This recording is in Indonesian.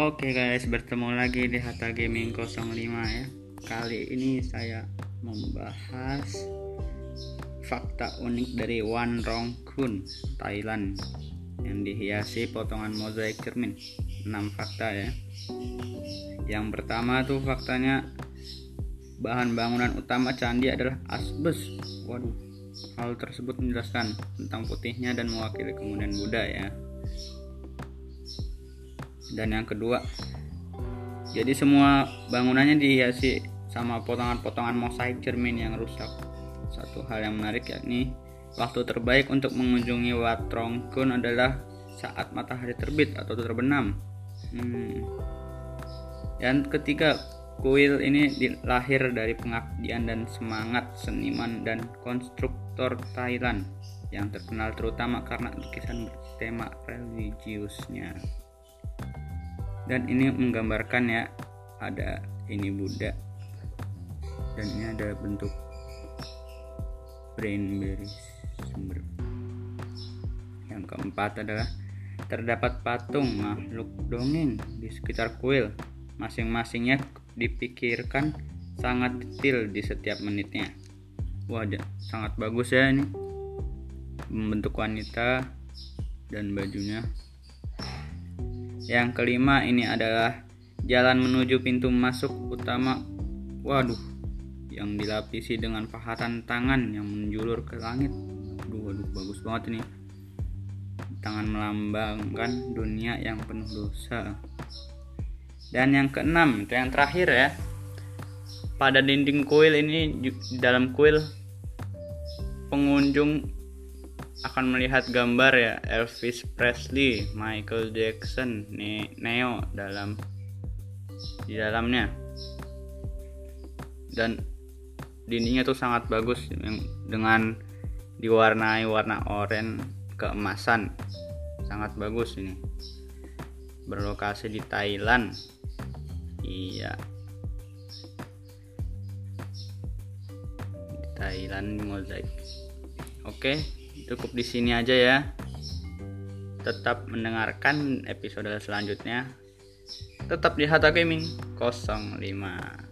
Oke guys, bertemu lagi di Hatta Gaming 05 ya. Kali ini saya membahas fakta unik dari Wan Rong Kun, Thailand yang dihiasi potongan mozaik cermin. 6 fakta ya. Yang pertama tuh faktanya bahan bangunan utama candi adalah asbes. Waduh, hal tersebut menjelaskan tentang putihnya dan mewakili kemudian Buddha ya dan yang kedua jadi semua bangunannya dihiasi sama potongan-potongan mosaik cermin yang rusak. Satu hal yang menarik yakni waktu terbaik untuk mengunjungi Wat Kun adalah saat matahari terbit atau terbenam. Hmm. dan ketiga kuil ini lahir dari pengabdian dan semangat seniman dan konstruktor Thailand yang terkenal terutama karena lukisan bertema religiusnya dan ini menggambarkan ya ada ini Buddha. Dan ini ada bentuk rainberry sumber. Yang keempat adalah terdapat patung makhluk dongeng di sekitar kuil. Masing-masingnya dipikirkan sangat detail di setiap menitnya. Wah sangat bagus ya ini. Membentuk wanita dan bajunya yang kelima ini adalah jalan menuju pintu masuk utama. Waduh, yang dilapisi dengan pahatan tangan yang menjulur ke langit. Aduh, waduh, bagus banget ini. Tangan melambangkan dunia yang penuh dosa. Dan yang keenam, itu yang terakhir ya. Pada dinding kuil ini dalam kuil pengunjung akan melihat gambar ya Elvis Presley, Michael Jackson, Neo dalam di dalamnya. Dan dindingnya tuh sangat bagus dengan diwarnai warna oranye keemasan. Sangat bagus ini. Berlokasi di Thailand. Iya. Di Thailand mozaik. Oke. Cukup di sini aja ya. Tetap mendengarkan episode selanjutnya. Tetap di Hata Gaming 05.